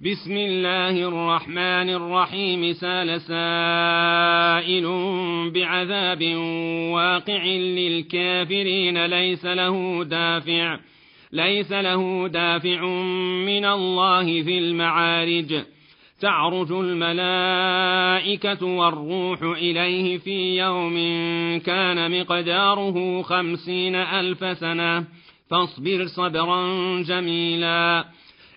بسم الله الرحمن الرحيم. سال سائل بعذاب واقع للكافرين. ليس له دافع ليس له دافع من الله في المعارج. تعرج الملائكة والروح إليه في يوم كان مقداره خمسين ألف سنة. فاصبر صبرا جميلا.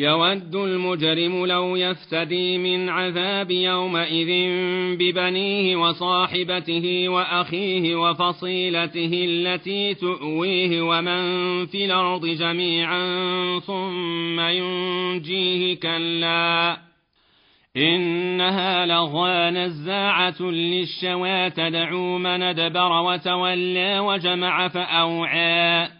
يود المجرم لو يفتدي من عذاب يومئذ ببنيه وصاحبته وأخيه وفصيلته التي تؤويه ومن في الأرض جميعا ثم ينجيه كلا إنها لغى نزاعه للشوى تدعو من أدبر وتولى وجمع فأوعى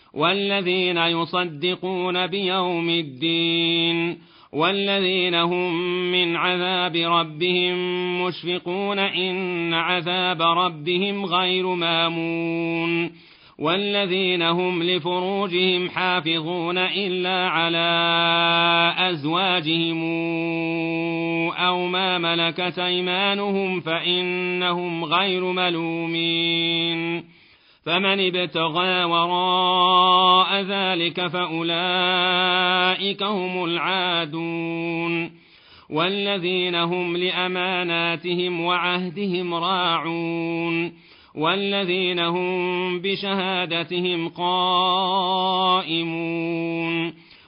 والذين يصدقون بيوم الدين والذين هم من عذاب ربهم مشفقون إن عذاب ربهم غير مامون والذين هم لفروجهم حافظون إلا على أزواجهم أو ما ملكت أيمانهم فإنهم غير ملومين. فمن ابتغى وراء ذلك فأولئك هم العادون والذين هم لأماناتهم وعهدهم راعون والذين هم بشهادتهم قائمون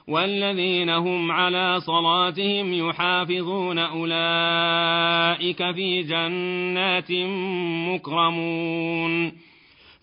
والذين هم على صلاتهم يحافظون أولئك في جنات مكرمون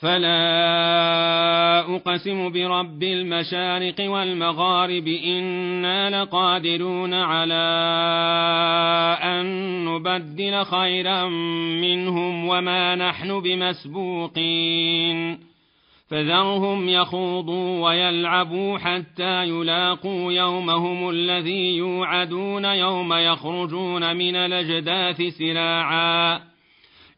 فلا أقسم برب المشارق والمغارب إنا لقادرون على أن نبدل خيرا منهم وما نحن بمسبوقين فذرهم يخوضوا ويلعبوا حتى يلاقوا يومهم الذي يوعدون يوم يخرجون من الأجداث سراعاً